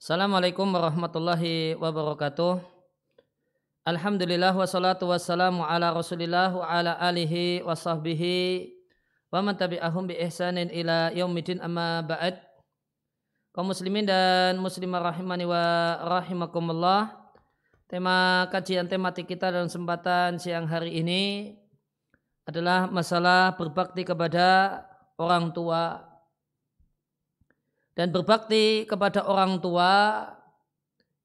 Assalamualaikum warahmatullahi wabarakatuh. Alhamdulillah wassalatu wassalamu ala rasulillah wa ala alihi wa sahbihi wa man tabi'ahum bi ihsanin ila yaumidin amma ba'd. Kaum muslimin dan muslimah rahimani wa rahimakumullah. Tema kajian tematik kita dalam kesempatan siang hari ini adalah masalah berbakti kepada orang tua dan berbakti kepada orang tua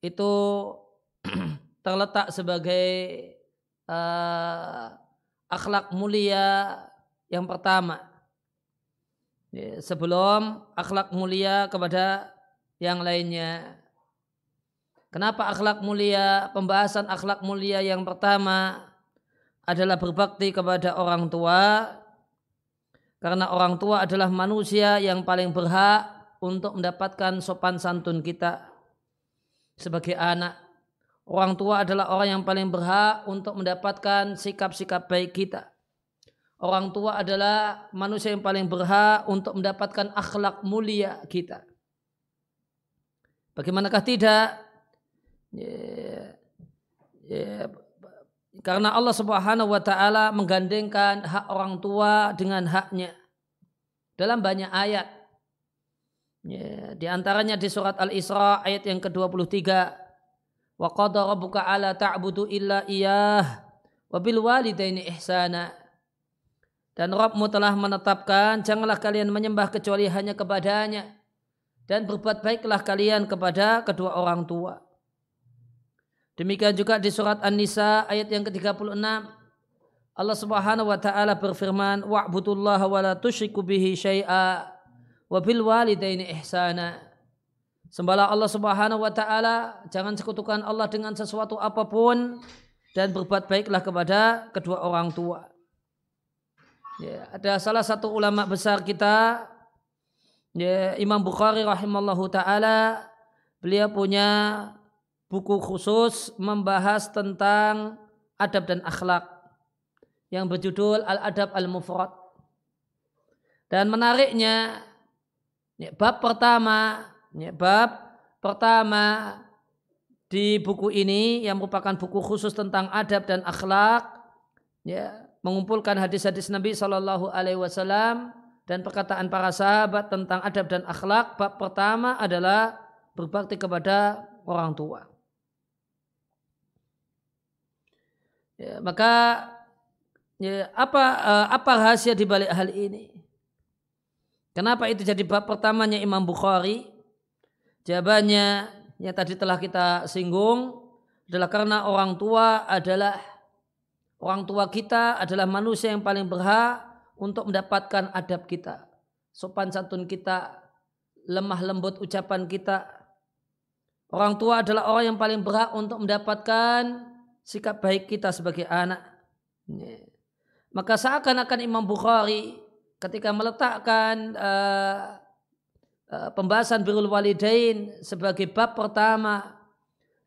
itu terletak sebagai uh, akhlak mulia yang pertama ya, sebelum akhlak mulia kepada yang lainnya. Kenapa akhlak mulia? Pembahasan akhlak mulia yang pertama adalah berbakti kepada orang tua karena orang tua adalah manusia yang paling berhak untuk mendapatkan sopan santun kita sebagai anak. Orang tua adalah orang yang paling berhak untuk mendapatkan sikap-sikap baik kita. Orang tua adalah manusia yang paling berhak untuk mendapatkan akhlak mulia kita. Bagaimanakah tidak? Yeah, yeah. Karena Allah Subhanahu wa taala menggandengkan hak orang tua dengan haknya dalam banyak ayat. Ya, di antaranya di surat Al-Isra ayat yang ke-23. Wa qada rabbuka ala ta'budu illa iyah wa bil walidaini ihsana. Dan Rabbmu telah menetapkan janganlah kalian menyembah kecuali hanya kepadanya dan berbuat baiklah kalian kepada kedua orang tua. Demikian juga di surat An-Nisa ayat yang ke-36 Allah Subhanahu wa taala berfirman wa'budullaha wa la tusyriku bihi syai'a wabil walidaini ihsana. Sembahlah Allah Subhanahu wa taala, jangan sekutukan Allah dengan sesuatu apa pun dan berbuat baiklah kepada kedua orang tua. Ya, ada salah satu ulama besar kita ya, Imam Bukhari rahimallahu taala beliau punya buku khusus membahas tentang adab dan akhlak yang berjudul Al-Adab Al-Mufrad. Dan menariknya Ya, bab pertama, ya, bab pertama di buku ini yang merupakan buku khusus tentang adab dan akhlak, ya, mengumpulkan hadis-hadis Nabi Shallallahu Alaihi Wasallam dan perkataan para sahabat tentang adab dan akhlak. Bab pertama adalah berbakti kepada orang tua. Ya, maka ya, apa eh, apa rahasia di balik hal ini? Kenapa itu jadi bab pertamanya Imam Bukhari? Jawabannya yang tadi telah kita singgung adalah karena orang tua adalah orang tua kita adalah manusia yang paling berhak untuk mendapatkan adab kita, sopan santun kita, lemah lembut ucapan kita. Orang tua adalah orang yang paling berhak untuk mendapatkan sikap baik kita sebagai anak. Maka seakan-akan Imam Bukhari ketika meletakkan uh, uh, pembahasan birrul walidain sebagai bab pertama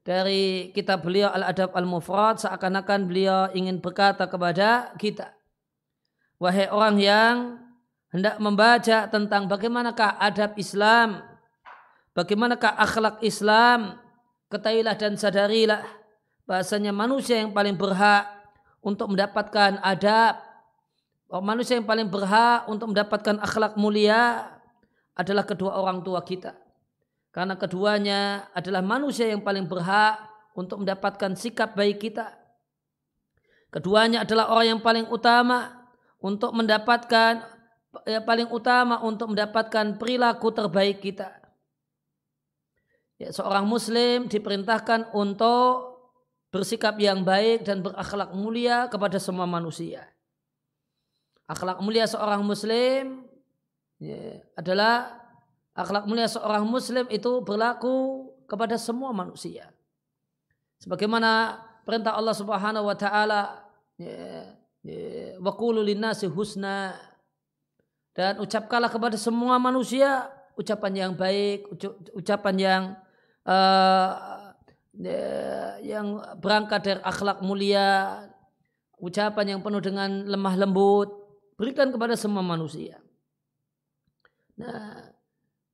dari kitab beliau Al-Adab Al-Mufrad seakan-akan beliau ingin berkata kepada kita wahai orang yang hendak membaca tentang bagaimanakah adab Islam bagaimanakah akhlak Islam ketahuilah dan sadarilah bahasanya manusia yang paling berhak untuk mendapatkan adab manusia yang paling berhak untuk mendapatkan akhlak mulia adalah kedua orang tua kita. Karena keduanya adalah manusia yang paling berhak untuk mendapatkan sikap baik kita. Keduanya adalah orang yang paling utama untuk mendapatkan yang paling utama untuk mendapatkan perilaku terbaik kita. Ya, seorang muslim diperintahkan untuk bersikap yang baik dan berakhlak mulia kepada semua manusia akhlak mulia seorang muslim ya, adalah akhlak mulia seorang muslim itu berlaku kepada semua manusia. Sebagaimana perintah Allah Subhanahu wa taala ya, ya, qulu linnasi husna dan ucapkanlah kepada semua manusia ucapan yang baik, ucapan yang uh, yang berangkat dari akhlak mulia, ucapan yang penuh dengan lemah lembut, berikan kepada semua manusia. Nah,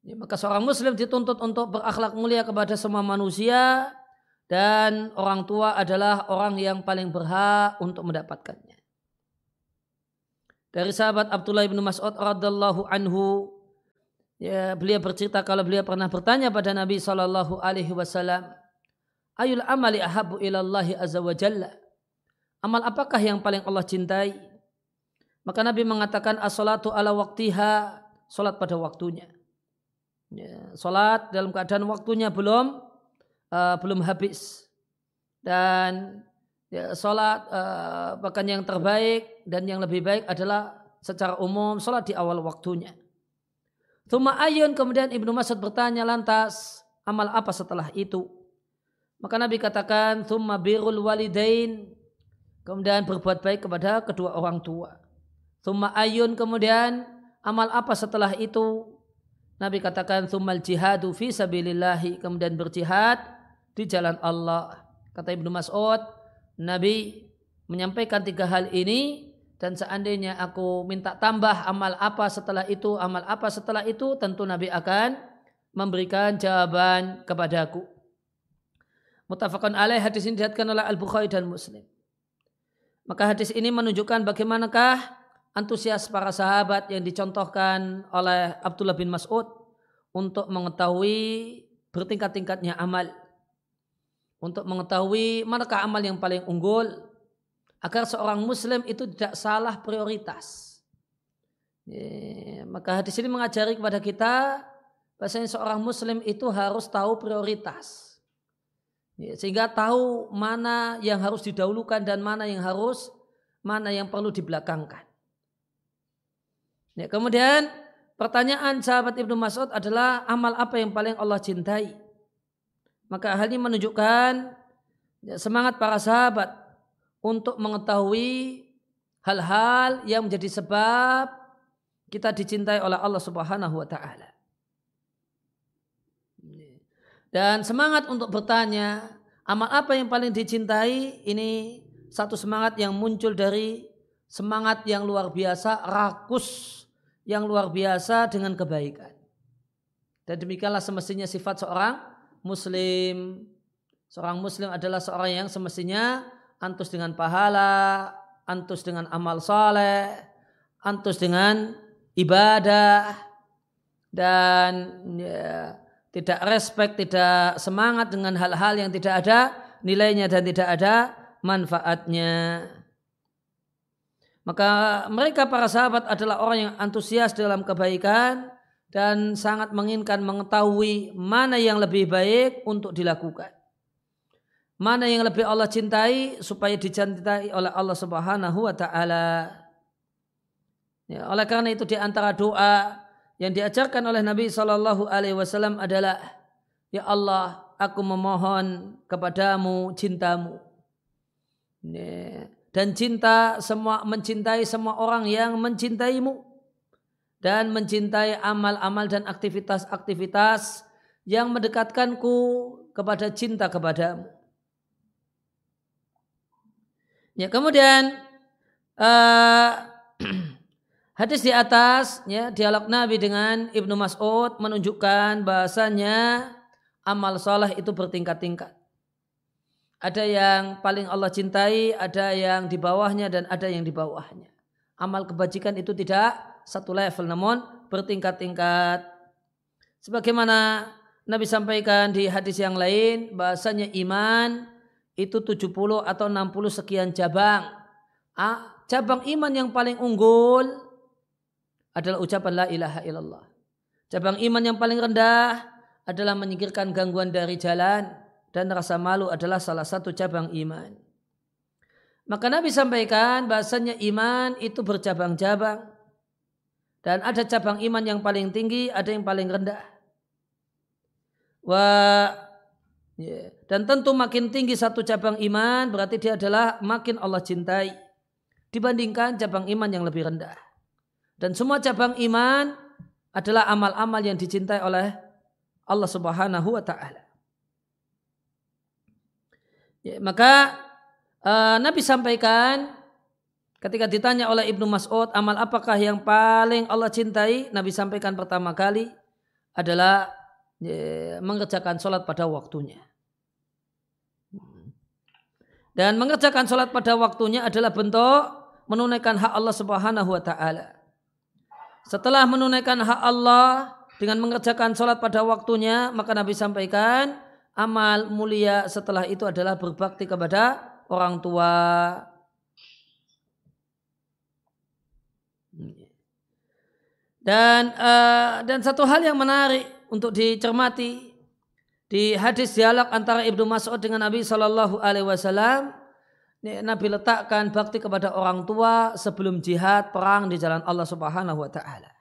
Ya, maka seorang muslim dituntut untuk berakhlak mulia kepada semua manusia dan orang tua adalah orang yang paling berhak untuk mendapatkannya. Dari sahabat Abdullah bin Mas'ud radhiallahu anhu ya beliau bercerita kalau beliau pernah bertanya pada Nabi sallallahu alaihi wasallam ayul amali ahabu ilallahi azza wa jalla amal apakah yang paling Allah cintai maka Nabi mengatakan as-salatu ala waktiha. Salat pada waktunya. Ya, salat dalam keadaan waktunya belum uh, belum habis. Dan ya, salat uh, bahkan yang terbaik dan yang lebih baik adalah secara umum salat di awal waktunya. Tuma ayun kemudian Ibnu Mas'ud bertanya lantas amal apa setelah itu? Maka Nabi katakan thumma birul walidain. Kemudian berbuat baik kepada kedua orang tua. Thumma ayun kemudian amal apa setelah itu? Nabi katakan thummal jihadu fi sabilillahi kemudian berjihad di jalan Allah. Kata Ibnu Mas'ud, Nabi menyampaikan tiga hal ini dan seandainya aku minta tambah amal apa setelah itu, amal apa setelah itu, tentu Nabi akan memberikan jawaban kepadaku. Mutafakun alaih hadis ini dilihatkan oleh Al-Bukhari dan Muslim. Maka hadis ini menunjukkan bagaimanakah antusias para sahabat yang dicontohkan oleh Abdullah bin Mas'ud untuk mengetahui bertingkat-tingkatnya amal. Untuk mengetahui manakah amal yang paling unggul, agar seorang muslim itu tidak salah prioritas. Maka hadis ini mengajari kepada kita bahasanya seorang muslim itu harus tahu prioritas. Sehingga tahu mana yang harus didahulukan dan mana yang harus mana yang perlu dibelakangkan. Ya, kemudian pertanyaan sahabat Ibnu Mas'ud adalah amal apa yang paling Allah cintai? Maka hal ini menunjukkan ya, semangat para sahabat untuk mengetahui hal-hal yang menjadi sebab kita dicintai oleh Allah Subhanahu wa taala. Dan semangat untuk bertanya, amal apa yang paling dicintai? Ini satu semangat yang muncul dari semangat yang luar biasa, rakus yang luar biasa dengan kebaikan. Dan demikianlah semestinya sifat seorang muslim. Seorang muslim adalah seorang yang semestinya antus dengan pahala, antus dengan amal soleh, antus dengan ibadah, dan ya, tidak respect, tidak semangat dengan hal-hal yang tidak ada nilainya dan tidak ada manfaatnya. Maka mereka para sahabat adalah orang yang antusias dalam kebaikan dan sangat menginginkan mengetahui mana yang lebih baik untuk dilakukan. Mana yang lebih Allah cintai supaya dicintai oleh Allah Subhanahu wa taala. Ya, oleh karena itu di antara doa yang diajarkan oleh Nabi Shallallahu alaihi wasallam adalah ya Allah, aku memohon kepadamu cintamu. Ya, dan cinta semua mencintai semua orang yang mencintaimu dan mencintai amal-amal dan aktivitas-aktivitas yang mendekatkanku kepada cinta kepadamu. Ya, kemudian uh, hadis di atas ya dialog Nabi dengan Ibnu Mas'ud menunjukkan bahasanya amal soleh itu bertingkat-tingkat. Ada yang paling Allah cintai, ada yang di bawahnya dan ada yang di bawahnya. Amal kebajikan itu tidak satu level namun bertingkat-tingkat. Sebagaimana Nabi sampaikan di hadis yang lain bahasanya iman itu 70 atau 60 sekian cabang. Ah, cabang iman yang paling unggul adalah ucapan la ilaha illallah. Cabang iman yang paling rendah adalah menyingkirkan gangguan dari jalan dan rasa malu adalah salah satu cabang iman. Maka Nabi sampaikan bahasanya iman itu bercabang-cabang dan ada cabang iman yang paling tinggi, ada yang paling rendah. Wa Ya. Dan tentu makin tinggi satu cabang iman berarti dia adalah makin Allah cintai dibandingkan cabang iman yang lebih rendah. Dan semua cabang iman adalah amal-amal yang dicintai oleh Allah Subhanahu wa taala. Ya, maka uh, Nabi sampaikan ketika ditanya oleh Ibnu Mas'ud amal apakah yang paling Allah cintai? Nabi sampaikan pertama kali adalah ya, mengerjakan sholat pada waktunya. Dan mengerjakan sholat pada waktunya adalah bentuk menunaikan hak Allah Subhanahu wa taala. Setelah menunaikan hak Allah dengan mengerjakan sholat pada waktunya, maka Nabi sampaikan amal mulia setelah itu adalah berbakti kepada orang tua. Dan uh, dan satu hal yang menarik untuk dicermati di hadis dialog antara Ibnu Mas'ud dengan Nabi Shallallahu Alaihi Wasallam, Nabi letakkan bakti kepada orang tua sebelum jihad perang di jalan Allah Subhanahu Wa Taala.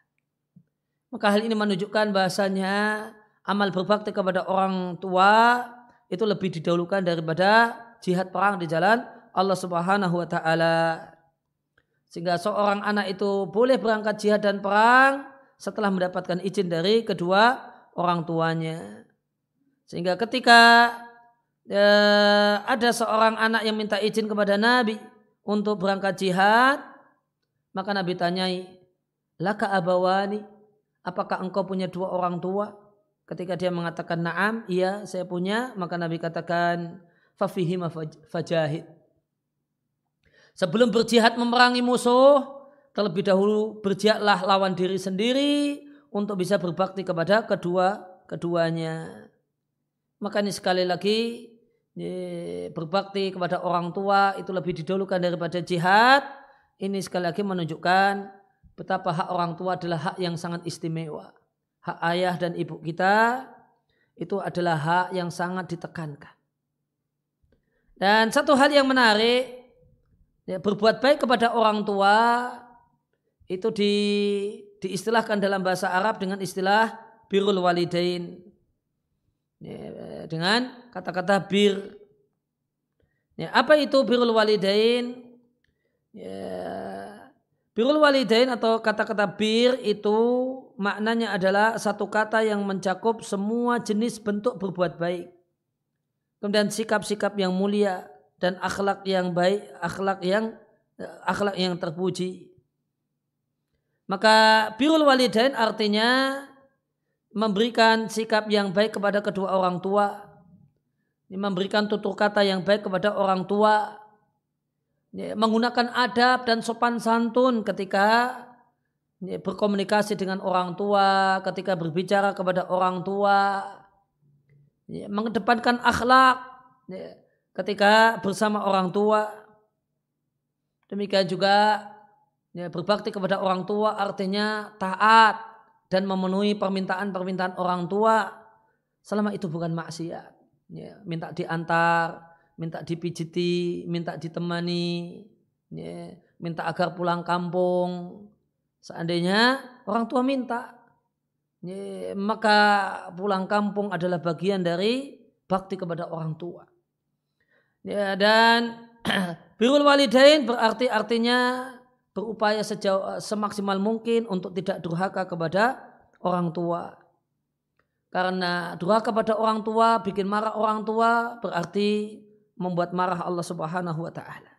Maka hal ini menunjukkan bahasanya amal berbakti kepada orang tua itu lebih didahulukan daripada jihad perang di jalan Allah Subhanahu Wa Taala. Sehingga seorang anak itu boleh berangkat jihad dan perang setelah mendapatkan izin dari kedua orang tuanya. Sehingga ketika e, ada seorang anak yang minta izin kepada Nabi untuk berangkat jihad, maka Nabi tanyai, laka abawani, apakah engkau punya dua orang tua? Ketika dia mengatakan na'am, iya saya punya, maka Nabi katakan, fafihima fajahid Sebelum berjihad memerangi musuh, terlebih dahulu berjihadlah lawan diri sendiri untuk bisa berbakti kepada kedua keduanya. Maka ini sekali lagi berbakti kepada orang tua itu lebih didahulukan daripada jihad. Ini sekali lagi menunjukkan betapa hak orang tua adalah hak yang sangat istimewa. Hak ayah dan ibu kita itu adalah hak yang sangat ditekankan. Dan satu hal yang menarik ya, berbuat baik kepada orang tua itu di, diistilahkan dalam bahasa Arab dengan istilah birul walidain. Ya, dengan kata-kata bir. Ya, apa itu birul walidain? Ya, birul walidain atau kata-kata bir itu maknanya adalah satu kata yang mencakup semua jenis bentuk berbuat baik. Kemudian sikap-sikap yang mulia dan akhlak yang baik, akhlak yang akhlak yang terpuji. Maka birul walidain artinya memberikan sikap yang baik kepada kedua orang tua, memberikan tutur kata yang baik kepada orang tua, menggunakan adab dan sopan santun ketika berkomunikasi dengan orang tua, ketika berbicara kepada orang tua, mengedepankan akhlak, ketika bersama orang tua. Demikian juga berbakti kepada orang tua artinya taat dan memenuhi permintaan-permintaan orang tua selama itu bukan maksiat. Minta diantar, minta dipijiti, minta ditemani, minta agar pulang kampung. Seandainya orang tua minta, maka pulang kampung adalah bagian dari bakti kepada orang tua. Ya, dan birul walidain berarti artinya berupaya sejauh semaksimal mungkin untuk tidak durhaka kepada orang tua. Karena durhaka kepada orang tua bikin marah orang tua berarti membuat marah Allah Subhanahu wa taala.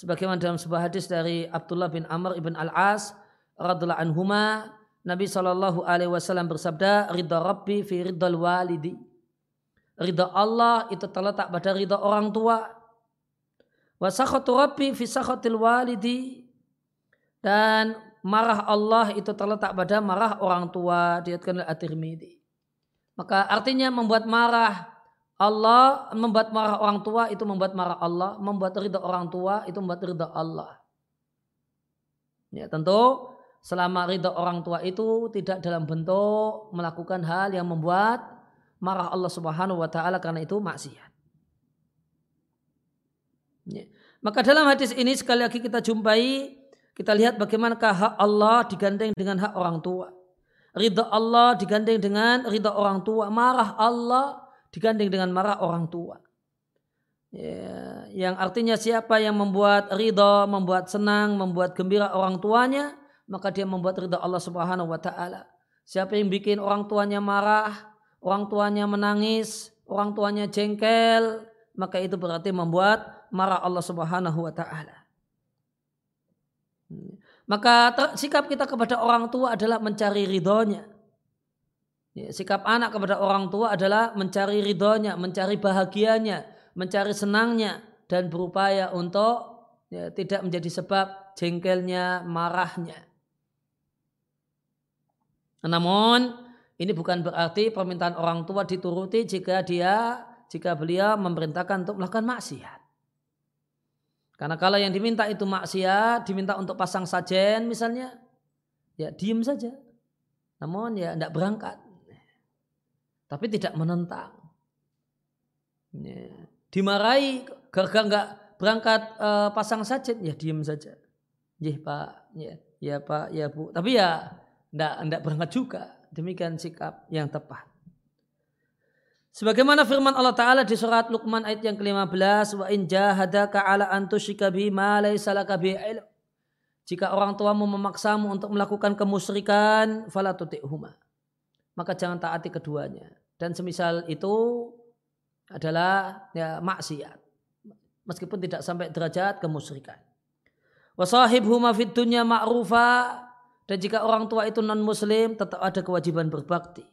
Sebagaimana dalam sebuah hadis dari Abdullah bin Amr ibn Al-As radhiallahu anhuma Nabi Shallallahu alaihi wasallam bersabda ridha rabbi fi ridhal walidi Ridha Allah itu terletak pada ridha orang tua. Wasakhatu rabbi fi sakhatil walidi. Dan marah Allah itu terletak pada marah orang tua. Diatkan oleh At-Tirmidhi. Maka artinya membuat marah Allah, membuat marah orang tua itu membuat marah Allah. Membuat ridha orang tua itu membuat ridha Allah. Ya tentu selama ridha orang tua itu tidak dalam bentuk melakukan hal yang membuat marah Allah Subhanahu wa taala karena itu maksiat. Ya. Maka dalam hadis ini sekali lagi kita jumpai kita lihat bagaimanakah hak Allah digandeng dengan hak orang tua. Ridha Allah digandeng dengan ridha orang tua. Marah Allah digandeng dengan marah orang tua. Ya, yang artinya siapa yang membuat ridha, membuat senang, membuat gembira orang tuanya, maka dia membuat ridha Allah Subhanahu wa taala. Siapa yang bikin orang tuanya marah, orang tuanya menangis, orang tuanya jengkel, maka itu berarti membuat marah Allah Subhanahu wa taala. Maka sikap kita kepada orang tua adalah mencari ridhonya. Ya, sikap anak kepada orang tua adalah mencari ridhonya, mencari bahagianya, mencari senangnya, dan berupaya untuk ya, tidak menjadi sebab jengkelnya, marahnya. Namun ini bukan berarti permintaan orang tua dituruti jika dia jika beliau memerintahkan untuk melakukan maksiat. Karena kalau yang diminta itu maksiat, diminta untuk pasang sajen misalnya, ya diem saja. Namun ya tidak berangkat. Tapi tidak menentang. Ya. Dimarahi gara-gara nggak berangkat uh, pasang sajen, ya diem saja. Ya pak, ya, ya pak, ya bu. Tapi ya tidak tidak berangkat juga. Demikian sikap yang tepat. Sebagaimana firman Allah Ta'ala di surat Luqman ayat yang ke-15. Wa in jahadaka ala antushika bi ma laysa. Jika orang tuamu memaksamu untuk melakukan kemusyrikan, fala tuti'huma. Maka jangan taati keduanya. Dan semisal itu adalah ya, maksiat. Meskipun tidak sampai derajat kemusyrikan. Wasahibhuma fid dunya ma'rufa. Dan jika orang tua itu non muslim tetap ada kewajiban berbakti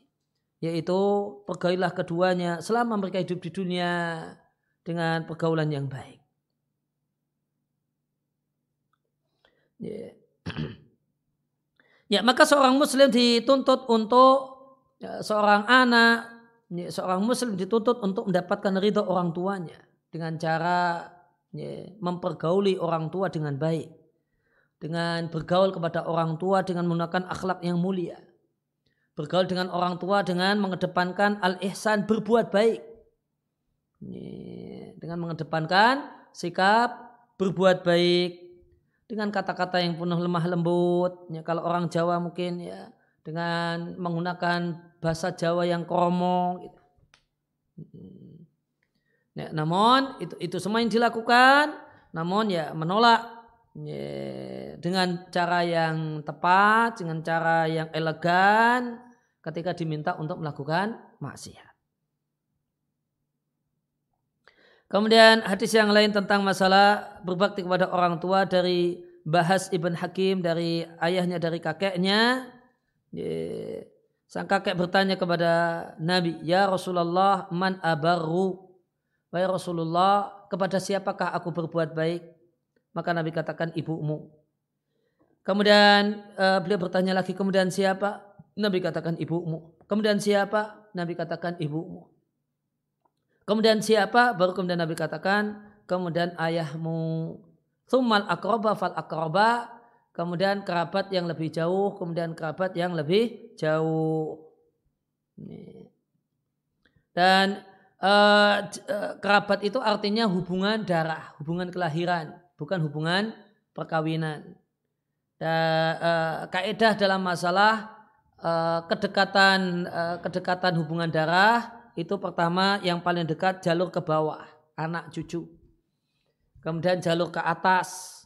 yaitu pergaulilah keduanya selama mereka hidup di dunia dengan pergaulan yang baik. Ya. ya maka seorang muslim dituntut untuk ya, seorang anak, ya, seorang muslim dituntut untuk mendapatkan ridho orang tuanya dengan cara ya, mempergauli orang tua dengan baik, dengan bergaul kepada orang tua dengan menggunakan akhlak yang mulia bergaul dengan orang tua dengan mengedepankan al-ihsan berbuat baik. Dengan mengedepankan sikap berbuat baik dengan kata-kata yang penuh lemah lembut. Ya, kalau orang Jawa mungkin ya dengan menggunakan bahasa Jawa yang kromo. Gitu. Ya, namun itu itu semua yang dilakukan, namun ya menolak ya, dengan cara yang tepat, dengan cara yang elegan, ketika diminta untuk melakukan maksiat. Kemudian hadis yang lain tentang masalah berbakti kepada orang tua dari Bahas Ibn Hakim dari ayahnya dari kakeknya. Sang kakek bertanya kepada Nabi, Ya Rasulullah, man abaru? Wahai Rasulullah, kepada siapakah aku berbuat baik? Maka Nabi katakan ibumu. Kemudian uh, beliau bertanya lagi, kemudian siapa? Nabi katakan ibumu. Kemudian siapa? Nabi katakan ibumu. Kemudian siapa? Baru kemudian Nabi katakan, kemudian ayahmu. Thummal akroba fal akroba. Kemudian kerabat yang lebih jauh, kemudian kerabat yang lebih jauh. Dan uh, kerabat itu artinya hubungan darah, hubungan kelahiran, bukan hubungan perkawinan. Dan kaidah dalam masalah Eh, kedekatan kedekatan hubungan darah itu pertama yang paling dekat jalur ke bawah anak cucu kemudian jalur ke atas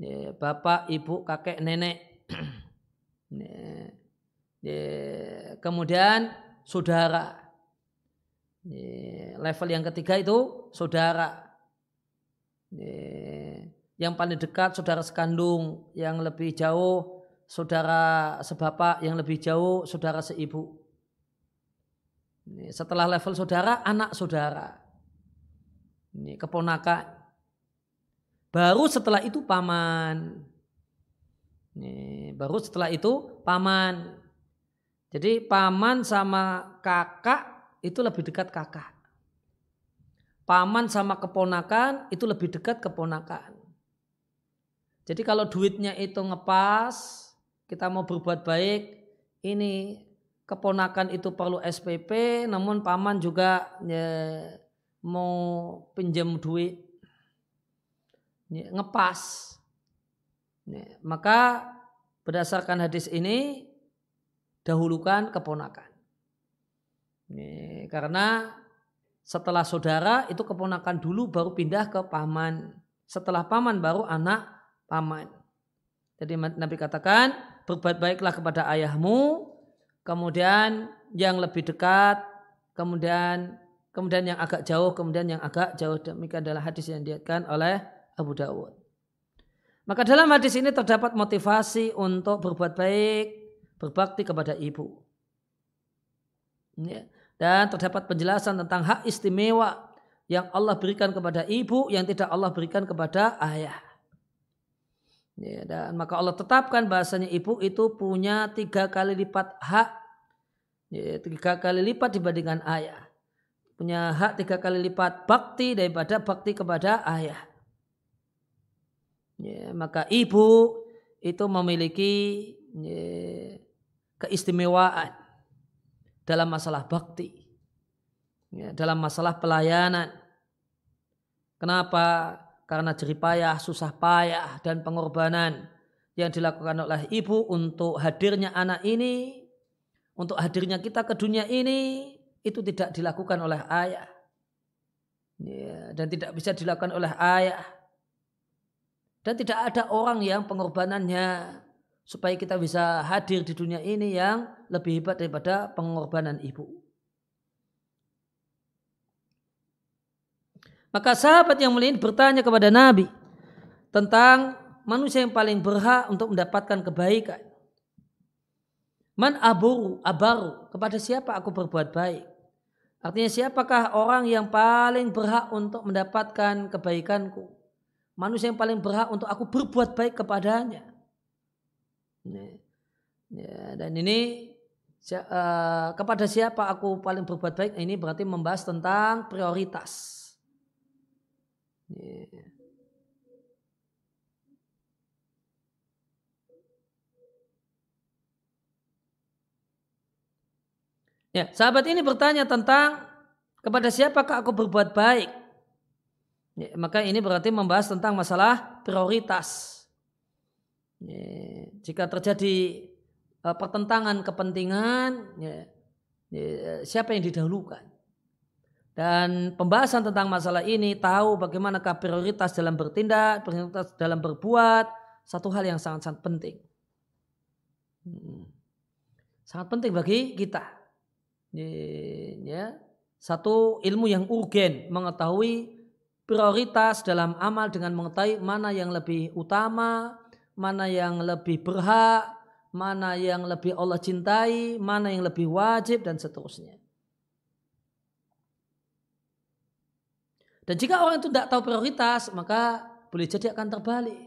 ya, bapak ibu kakek nenek ya, ya, kemudian saudara ya, level yang ketiga itu saudara ya, yang paling dekat saudara sekandung yang lebih jauh saudara sebapak yang lebih jauh, saudara seibu. Setelah level saudara, anak saudara. Ini keponakan. Baru setelah itu paman. Ini, baru setelah itu paman. Jadi paman sama kakak itu lebih dekat kakak. Paman sama keponakan itu lebih dekat keponakan. Jadi kalau duitnya itu ngepas, kita mau berbuat baik, ini keponakan itu perlu SPP, namun paman juga ya, mau pinjam duit, ngepas. Maka berdasarkan hadis ini dahulukan keponakan. Karena setelah saudara itu keponakan dulu baru pindah ke paman. Setelah paman baru anak paman. Jadi Nabi katakan berbuat baiklah kepada ayahmu, kemudian yang lebih dekat, kemudian kemudian yang agak jauh, kemudian yang agak jauh. Demikian adalah hadis yang diatkan oleh Abu Dawud. Maka dalam hadis ini terdapat motivasi untuk berbuat baik, berbakti kepada ibu. Ya. Dan terdapat penjelasan tentang hak istimewa yang Allah berikan kepada ibu yang tidak Allah berikan kepada ayah. Ya, dan maka Allah tetapkan bahasanya ibu itu punya tiga kali lipat hak, ya, tiga kali lipat dibandingkan ayah. Punya hak tiga kali lipat bakti daripada bakti kepada ayah. Ya, maka ibu itu memiliki ya, keistimewaan dalam masalah bakti, ya, dalam masalah pelayanan. Kenapa? Karena jeripayah, susah payah, dan pengorbanan yang dilakukan oleh ibu untuk hadirnya anak ini, untuk hadirnya kita ke dunia ini, itu tidak dilakukan oleh ayah. Ya, dan tidak bisa dilakukan oleh ayah. Dan tidak ada orang yang pengorbanannya supaya kita bisa hadir di dunia ini yang lebih hebat daripada pengorbanan ibu. Maka sahabat yang mulia bertanya kepada Nabi tentang manusia yang paling berhak untuk mendapatkan kebaikan. Man aburu, abaru, kepada siapa aku berbuat baik? Artinya siapakah orang yang paling berhak untuk mendapatkan kebaikanku? Manusia yang paling berhak untuk aku berbuat baik kepadanya. Ya, dan ini uh, kepada siapa aku paling berbuat baik ini berarti membahas tentang prioritas. Ya. ya, sahabat ini bertanya tentang kepada siapakah aku berbuat baik. Ya, maka ini berarti membahas tentang masalah prioritas. Ya, jika terjadi uh, pertentangan kepentingan, ya, ya, siapa yang didahulukan? Dan pembahasan tentang masalah ini tahu bagaimanakah prioritas dalam bertindak, prioritas dalam berbuat, satu hal yang sangat-sangat penting. Hmm. Sangat penting bagi kita. Ya, satu ilmu yang urgen mengetahui prioritas dalam amal dengan mengetahui mana yang lebih utama, mana yang lebih berhak, mana yang lebih Allah cintai, mana yang lebih wajib dan seterusnya. Dan jika orang itu tidak tahu prioritas, maka boleh jadi akan terbalik.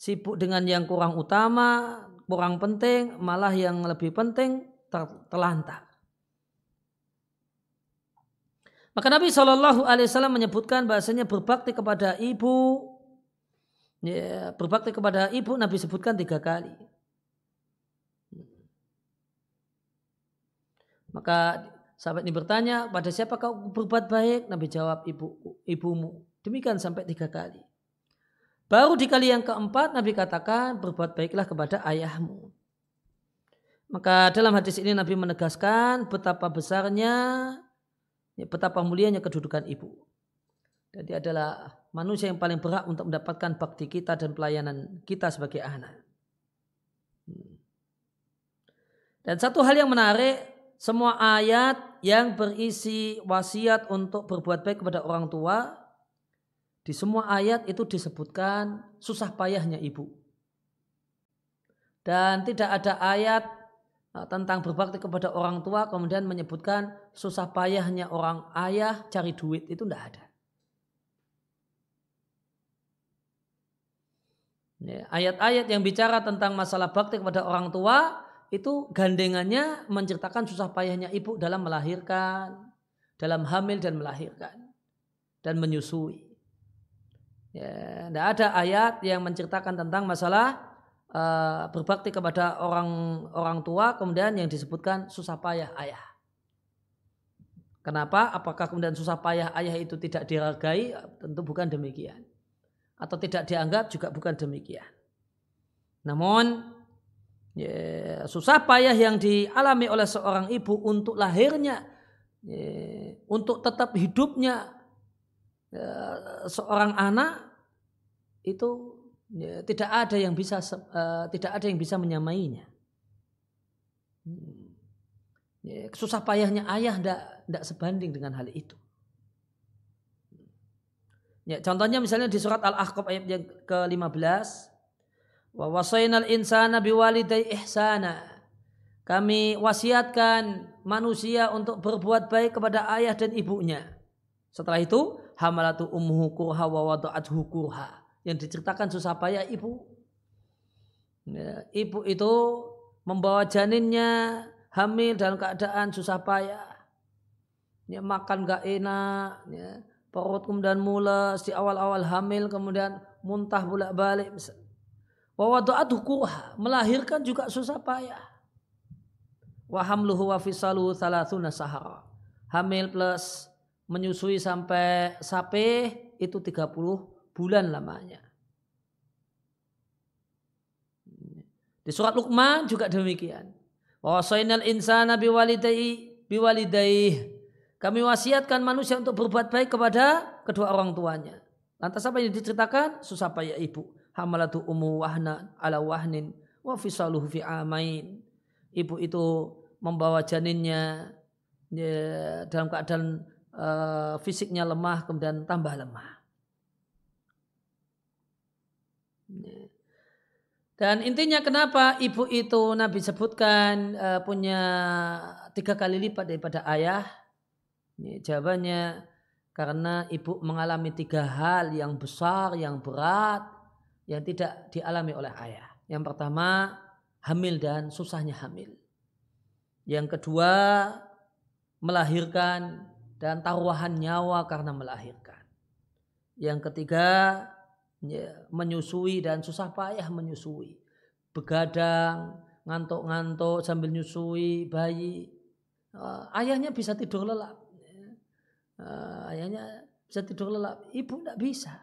Sibuk dengan yang kurang utama, kurang penting, malah yang lebih penting ter terlantar. Maka Nabi Shallallahu Alaihi Wasallam menyebutkan bahasanya berbakti kepada ibu ya, berbakti kepada ibu Nabi sebutkan tiga kali. Maka sahabat ini bertanya, pada siapa kau berbuat baik? Nabi jawab, ibu ibumu. Demikian sampai tiga kali. Baru di kali yang keempat Nabi katakan, berbuat baiklah kepada ayahmu. Maka dalam hadis ini Nabi menegaskan betapa besarnya, ya, betapa mulianya kedudukan ibu. Jadi adalah manusia yang paling berhak untuk mendapatkan bakti kita dan pelayanan kita sebagai anak. Hmm. Dan satu hal yang menarik, semua ayat yang berisi wasiat untuk berbuat baik kepada orang tua, di semua ayat itu disebutkan susah payahnya ibu. Dan tidak ada ayat tentang berbakti kepada orang tua kemudian menyebutkan susah payahnya orang ayah cari duit itu tidak ada. Ya, ayat-ayat yang bicara tentang masalah bakti kepada orang tua itu gandengannya menceritakan susah payahnya ibu dalam melahirkan, dalam hamil dan melahirkan dan menyusui. Ya, tidak ada ayat yang menceritakan tentang masalah uh, berbakti kepada orang orang tua kemudian yang disebutkan susah payah ayah. Kenapa? Apakah kemudian susah payah ayah itu tidak dihargai? Tentu bukan demikian atau tidak dianggap juga bukan demikian. Namun ya, susah payah yang dialami oleh seorang ibu untuk lahirnya, ya, untuk tetap hidupnya ya, seorang anak itu ya, tidak ada yang bisa uh, tidak ada yang bisa menyamainya. Hmm. Ya, susah payahnya ayah tidak sebanding dengan hal itu. Ya, contohnya misalnya di surat Al-Ahqaf ayat yang ke-15. Wa wasainal insana biwalidai ihsana. Kami wasiatkan manusia untuk berbuat baik kepada ayah dan ibunya. Setelah itu hamalatu ummuhu kurha wa wada'athu kurha. Yang diceritakan susah payah ibu. Ya, ibu itu membawa janinnya hamil dalam keadaan susah payah. Ya, makan gak enak, ya, perut kemudian mules di awal-awal hamil kemudian muntah bolak-balik. Wawadu'at kurha, melahirkan juga susah payah. Wahamluhu wa fisaluhu thalathuna sahara. Hamil plus menyusui sampai sape itu 30 bulan lamanya. Di surat Luqman juga demikian. Wasainal insana biwalidai biwalidai. Kami wasiatkan manusia untuk berbuat baik kepada kedua orang tuanya. Lantas apa yang diceritakan? Susah payah ibu. Hamalatu umu wahna ala wahnin wa fisaluhu fi amain. Ibu itu membawa janinnya ya, dalam keadaan uh, fisiknya lemah kemudian tambah lemah. Ya. Dan intinya kenapa ibu itu Nabi sebutkan uh, punya tiga kali lipat daripada ayah? Ini jawabannya karena ibu mengalami tiga hal yang besar, yang berat, yang tidak dialami oleh ayah. Yang pertama, hamil dan susahnya hamil. Yang kedua, melahirkan dan taruhan nyawa karena melahirkan. Yang ketiga, ya, menyusui dan susah payah menyusui. Begadang, ngantuk-ngantuk sambil nyusui bayi. Uh, ayahnya bisa tidur lelap uh, ayahnya bisa tidur lelap, ibu tidak bisa.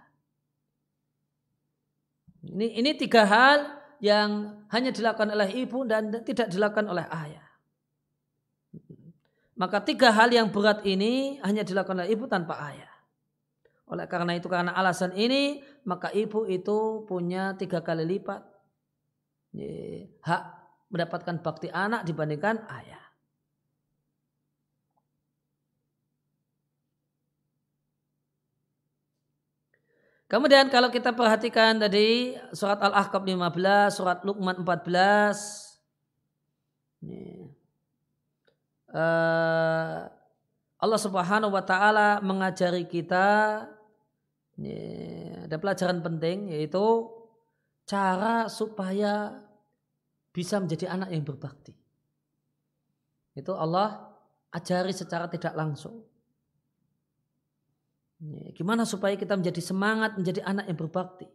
Ini ini tiga hal yang hanya dilakukan oleh ibu dan tidak dilakukan oleh ayah. Maka tiga hal yang berat ini hanya dilakukan oleh ibu tanpa ayah. Oleh karena itu karena alasan ini maka ibu itu punya tiga kali lipat hak mendapatkan bakti anak dibandingkan ayah. Kemudian kalau kita perhatikan tadi surat Al-Ahqaf 15, surat Luqman 14. Ini. Uh, Allah Subhanahu wa taala mengajari kita ada pelajaran penting yaitu cara supaya bisa menjadi anak yang berbakti. Itu Allah ajari secara tidak langsung. Gimana supaya kita menjadi semangat menjadi anak yang berbakti?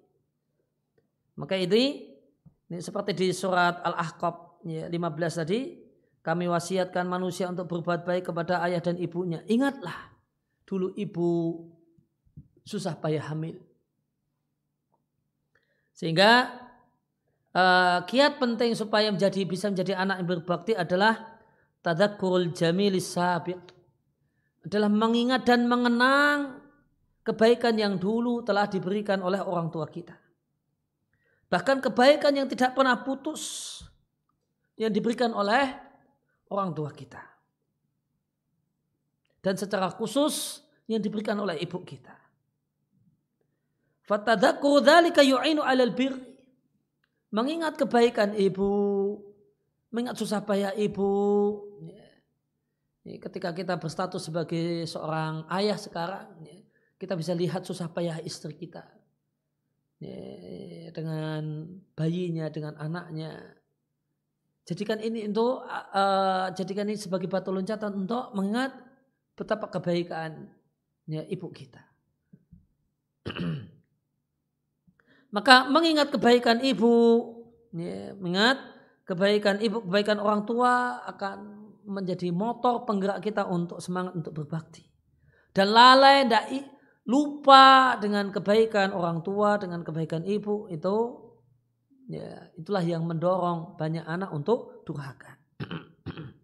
Maka ini, ini seperti di surat Al-Ahqaf ya, 15 tadi, kami wasiatkan manusia untuk berbuat baik kepada ayah dan ibunya. Ingatlah, dulu ibu susah payah hamil. Sehingga uh, kiat penting supaya menjadi bisa menjadi anak yang berbakti adalah tadakkurul jamilis sabiq. Adalah mengingat dan mengenang kebaikan yang dulu telah diberikan oleh orang tua kita. Bahkan kebaikan yang tidak pernah putus yang diberikan oleh orang tua kita. Dan secara khusus yang diberikan oleh ibu kita. Yu'inu. Mengingat kebaikan ibu, mengingat susah payah ibu. Ketika kita berstatus sebagai seorang ayah sekarang, kita bisa lihat susah payah istri kita. Dengan bayinya, dengan anaknya. Jadikan ini untuk uh, jadikan ini sebagai batu loncatan untuk mengingat betapa kebaikan ya, ibu kita. Maka mengingat kebaikan ibu, ya, mengingat kebaikan ibu, kebaikan orang tua akan menjadi motor penggerak kita untuk semangat untuk berbakti. Dan lalai tidak lupa dengan kebaikan orang tua, dengan kebaikan ibu itu ya itulah yang mendorong banyak anak untuk durhaka.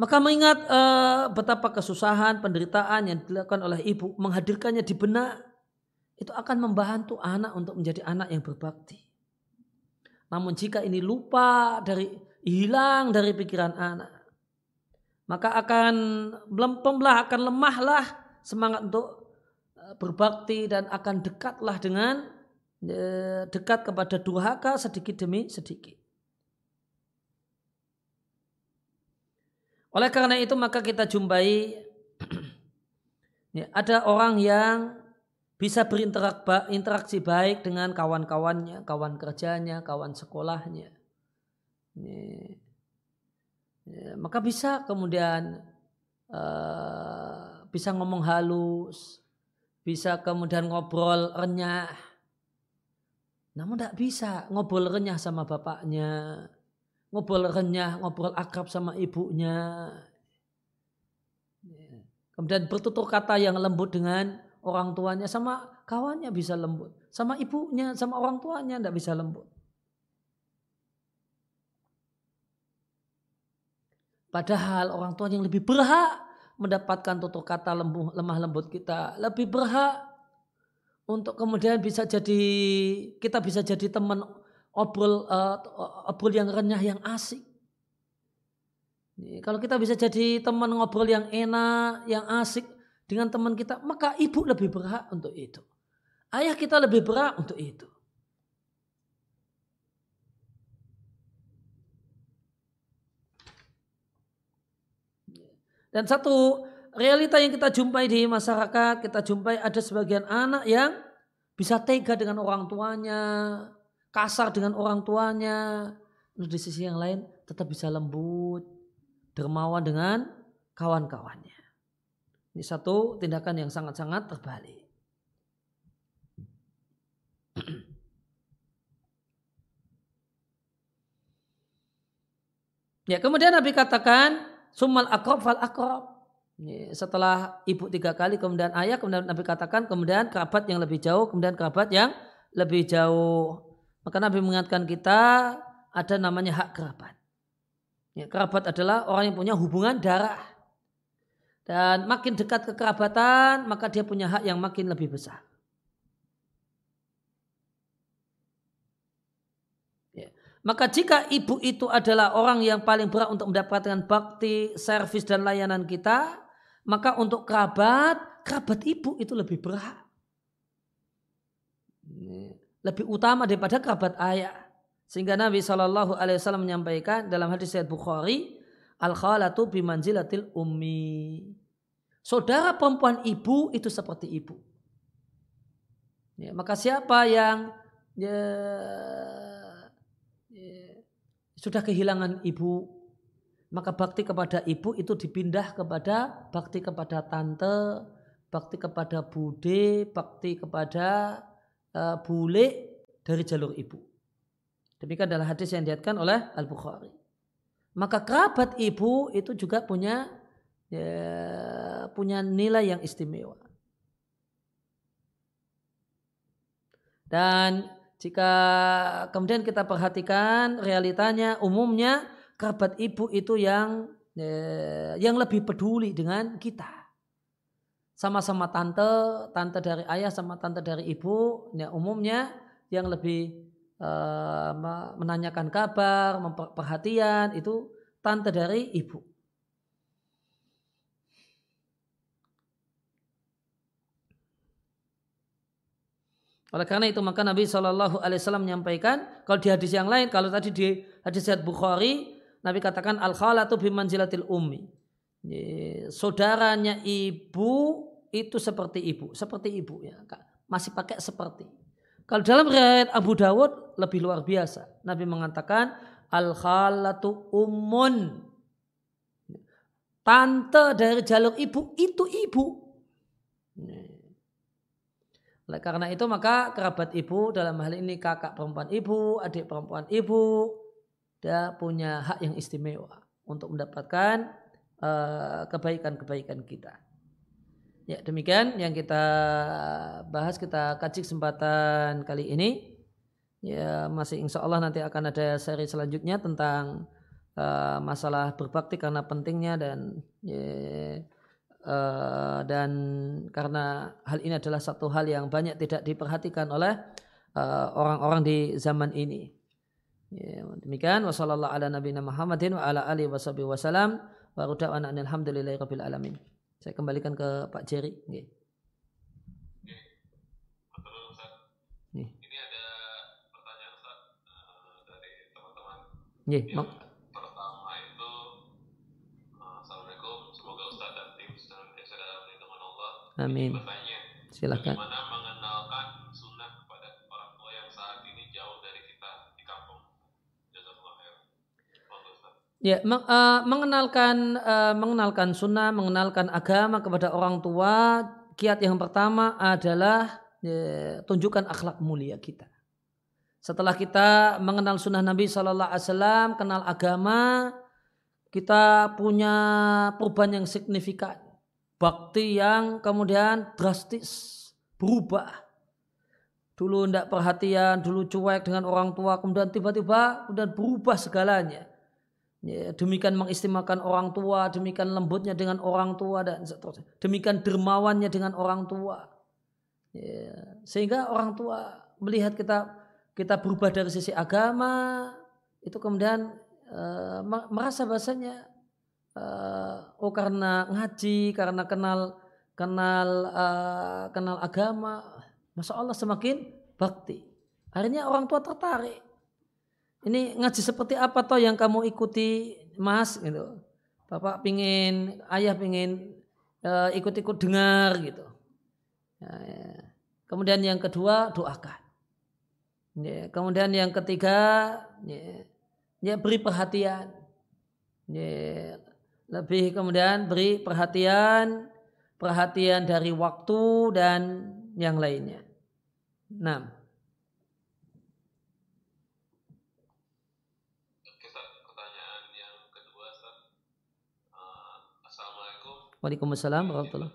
Maka mengingat uh, betapa kesusahan, penderitaan yang dilakukan oleh ibu, menghadirkannya di benak, itu akan membantu anak untuk menjadi anak yang berbakti. Namun jika ini lupa dari hilang dari pikiran anak, maka akan melempemlah, akan lemahlah semangat untuk eh, berbakti dan akan dekatlah dengan eh, dekat kepada durhaka sedikit demi sedikit. Oleh karena itu maka kita jumpai ya, ada orang yang bisa berinteraksi baik dengan kawan-kawannya, kawan kerjanya, kawan sekolahnya. Ya, ya, maka bisa kemudian uh, bisa ngomong halus, bisa kemudian ngobrol renyah. Namun tidak bisa ngobrol renyah sama bapaknya, ngobrol renyah, ngobrol akrab sama ibunya. Kemudian bertutur kata yang lembut dengan orang tuanya, sama kawannya bisa lembut. Sama ibunya, sama orang tuanya tidak bisa lembut. Padahal orang tua yang lebih berhak mendapatkan tutur kata lembuh, lemah lembut kita. Lebih berhak untuk kemudian bisa jadi, kita bisa jadi teman obrol uh, obrol yang renyah yang asik. Kalau kita bisa jadi teman ngobrol yang enak, yang asik dengan teman kita, maka ibu lebih berhak untuk itu. Ayah kita lebih berhak untuk itu. Dan satu realita yang kita jumpai di masyarakat, kita jumpai ada sebagian anak yang bisa tega dengan orang tuanya, kasar dengan orang tuanya. Di sisi yang lain tetap bisa lembut, dermawan dengan kawan-kawannya. Ini satu tindakan yang sangat-sangat terbalik. Ya, kemudian Nabi katakan sumal akrob fal akrob. Setelah ibu tiga kali, kemudian ayah, kemudian Nabi katakan, kemudian kerabat yang lebih jauh, kemudian kerabat yang lebih jauh. Maka Nabi mengingatkan kita ada namanya hak kerabat. Ya, kerabat adalah orang yang punya hubungan darah. Dan makin dekat kekerabatan, maka dia punya hak yang makin lebih besar. Ya. Maka jika ibu itu adalah orang yang paling berat untuk mendapatkan bakti, servis dan layanan kita, maka untuk kerabat, kerabat ibu itu lebih berat lebih utama daripada kerabat ayah. Sehingga Nabi Shallallahu Alaihi Wasallam menyampaikan dalam hadis Sayyid Bukhari, al khalatu bimanzilatil ummi. Saudara perempuan ibu itu seperti ibu. Ya, maka siapa yang ya, ya, sudah kehilangan ibu, maka bakti kepada ibu itu dipindah kepada bakti kepada tante, bakti kepada bude, bakti kepada uh, bule dari jalur ibu. Demikian adalah hadis yang diatkan oleh Al-Bukhari. Maka kerabat ibu itu juga punya ya, punya nilai yang istimewa. Dan jika kemudian kita perhatikan realitanya umumnya kerabat ibu itu yang ya, yang lebih peduli dengan kita sama-sama tante, tante dari ayah sama tante dari ibu, ya umumnya yang lebih uh, menanyakan kabar, perhatian itu tante dari ibu. Oleh karena itu maka Nabi Shallallahu Alaihi Wasallam menyampaikan kalau di hadis yang lain kalau tadi di hadis Bukhari Nabi katakan al khalatu bimanzilatil ummi saudaranya ibu itu seperti ibu, seperti ibu ya. Masih pakai seperti. Kalau dalam riwayat Abu Dawud lebih luar biasa. Nabi mengatakan al khalatu ummun. Tante dari jalur ibu itu ibu. Oleh karena itu maka kerabat ibu dalam hal ini kakak perempuan ibu, adik perempuan ibu, dia punya hak yang istimewa untuk mendapatkan Eh, kebaikan-kebaikan kita. Ya demikian yang kita bahas kita kaji kesempatan kali ini. Ya masih insya Allah nanti akan ada seri selanjutnya tentang uh, masalah berbakti karena pentingnya dan ya, uh, dan karena hal ini adalah satu hal yang banyak tidak diperhatikan oleh orang-orang uh, di zaman ini. Ya, demikian wasallallahu ala nabiyina Muhammadin wa ala alihi wasallam. Wa alhamdulillahi rabbil alamin. Saya kembalikan ke Pak Jerry. Okay. Nih. Ini ada pertanyaan Ustaz, uh, dari teman-teman. Yeah, yang pertama. Eh, Amin. Silakan. Bagaimana Ya, meng, uh, mengenalkan uh, mengenalkan sunnah, mengenalkan agama kepada orang tua, kiat yang pertama adalah ya, tunjukkan akhlak mulia kita. Setelah kita mengenal sunnah Nabi Shallallahu Alaihi Wasallam, kenal agama, kita punya perubahan yang signifikan, bakti yang kemudian drastis berubah. Dulu tidak perhatian, dulu cuek dengan orang tua, kemudian tiba-tiba kemudian berubah segalanya Ya, demikian mengistimewakan orang tua, demikian lembutnya dengan orang tua dan seterusnya. Demikian dermawannya dengan orang tua. Ya, sehingga orang tua melihat kita kita berubah dari sisi agama, itu kemudian uh, merasa bahasanya uh, oh karena ngaji, karena kenal kenal uh, kenal agama, masya Allah semakin bakti. Akhirnya orang tua tertarik ini ngaji seperti apa toh yang kamu ikuti mas? Gitu. Bapak pingin ayah pingin uh, ikut-ikut dengar gitu. Ya, ya. kemudian yang kedua doakan. Ya, kemudian yang ketiga ya, beri perhatian. Lebih kemudian beri perhatian perhatian dari waktu dan yang lainnya. Nah, Waalaikumsalam warahmatullahi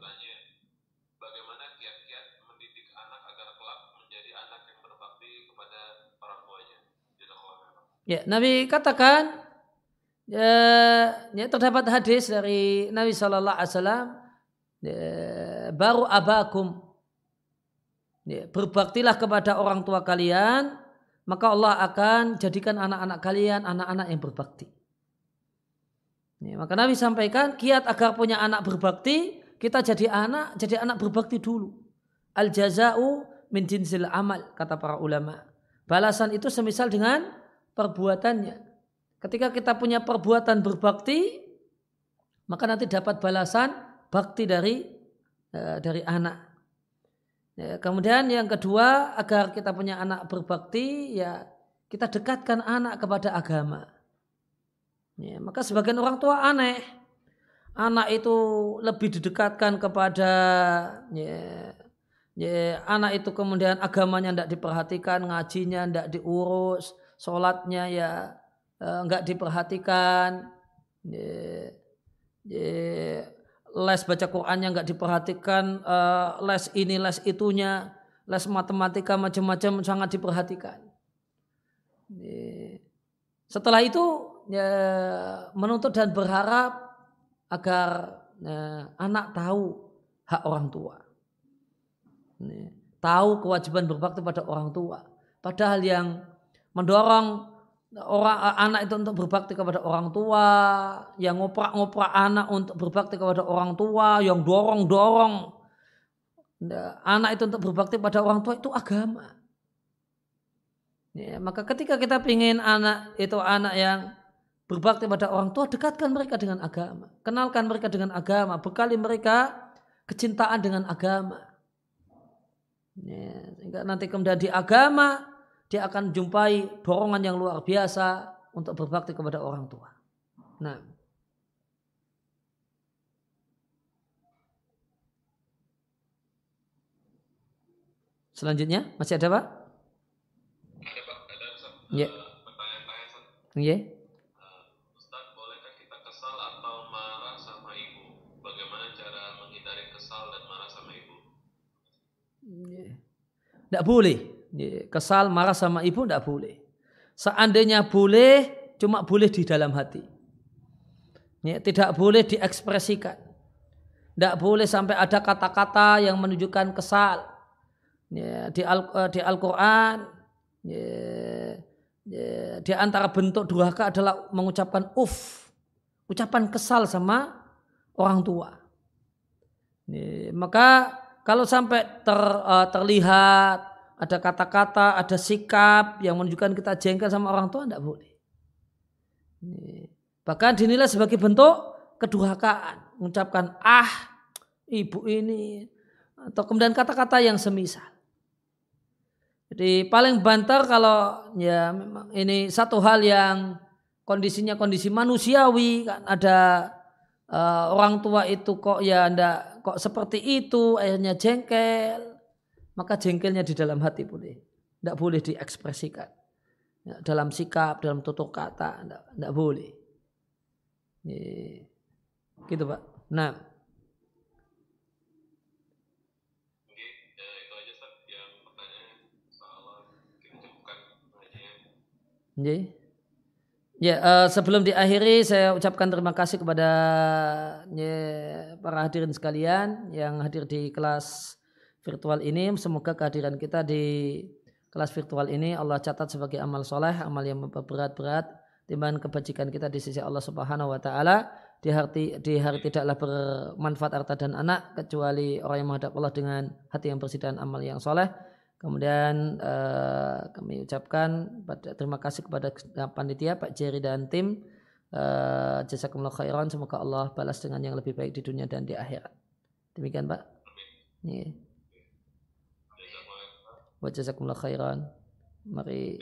Bagaimana kiat-kiat mendidik anak agar kelak menjadi anak yang berbakti kepada orang tuanya? Ya, Nabi katakan ya, ya terdapat hadis dari Nabi Shallallahu Alaihi Wasallam ya, baru abakum ya, berbaktilah kepada orang tua kalian maka Allah akan jadikan anak-anak kalian anak-anak yang berbakti. Ya, maka Nabi sampaikan kiat agar punya anak berbakti, kita jadi anak, jadi anak berbakti dulu. Al jazau min jinsil amal kata para ulama. Balasan itu semisal dengan perbuatannya. Ketika kita punya perbuatan berbakti, maka nanti dapat balasan bakti dari uh, dari anak. Ya, kemudian yang kedua agar kita punya anak berbakti ya kita dekatkan anak kepada agama. Ya, maka sebagian orang tua aneh. Anak itu lebih didekatkan kepada ya, ya, anak itu kemudian agamanya tidak diperhatikan, ngajinya tidak diurus, sholatnya ya enggak diperhatikan, ya, ya, les baca Qurannya enggak diperhatikan, uh, les ini les itunya, les matematika macam-macam sangat diperhatikan. Ya. Setelah itu ya, menuntut dan berharap agar ya, anak tahu hak orang tua. Ini, tahu kewajiban berbakti pada orang tua. Padahal yang mendorong orang anak itu untuk berbakti kepada orang tua, yang ngoprak-ngoprak anak untuk berbakti kepada orang tua, yang dorong-dorong ya, anak itu untuk berbakti pada orang tua itu agama. Ya, maka ketika kita ingin anak itu anak yang berbakti pada orang tua, dekatkan mereka dengan agama. Kenalkan mereka dengan agama, bekali mereka kecintaan dengan agama. Ya, sehingga nanti kemudian di agama, dia akan jumpai dorongan yang luar biasa untuk berbakti kepada orang tua. Nah, Selanjutnya masih ada Pak? Ada Pak, ada Ya. Pertanyaan-pertanyaan. Iya. Tidak boleh. Kesal, marah sama ibu tidak boleh. Seandainya boleh, cuma boleh di dalam hati. Tidak boleh diekspresikan. Tidak boleh sampai ada kata-kata yang menunjukkan kesal. Di eh, Al-Quran, di antara bentuk durhaka adalah mengucapkan uf. Ucapan kesal sama orang tua. Maka kalau sampai ter, uh, terlihat ada kata-kata, ada sikap yang menunjukkan kita jengkel sama orang tua, tidak boleh. Bahkan dinilai sebagai bentuk kedurhakaan. Mengucapkan, ah ibu ini atau kemudian kata-kata yang semisal. Jadi paling banter kalau ya memang ini satu hal yang kondisinya kondisi manusiawi kan ada uh, orang tua itu kok ya ndak kok seperti itu akhirnya jengkel. Maka jengkelnya di dalam hati boleh tidak boleh diekspresikan. Ya, dalam sikap dalam tutur kata tidak boleh. Ya, gitu pak. Nah Ya, uh, sebelum diakhiri saya ucapkan terima kasih kepada ya, para hadirin sekalian yang hadir di kelas virtual ini. Semoga kehadiran kita di kelas virtual ini Allah catat sebagai amal soleh, amal yang berat-berat, timbangan kebajikan kita di sisi Allah Subhanahu Wa Taala. Di hari, di hari tidaklah bermanfaat harta dan anak kecuali orang yang menghadap Allah dengan hati yang bersih dan amal yang soleh. Kemudian uh, kami ucapkan pada, terima kasih kepada panitia Pak Jerry dan tim. Uh, Jazakumullah khairan. Semoga Allah balas dengan yang lebih baik di dunia dan di akhirat. Demikian Pak. Nih. Wa jazakumullah khairan. Mari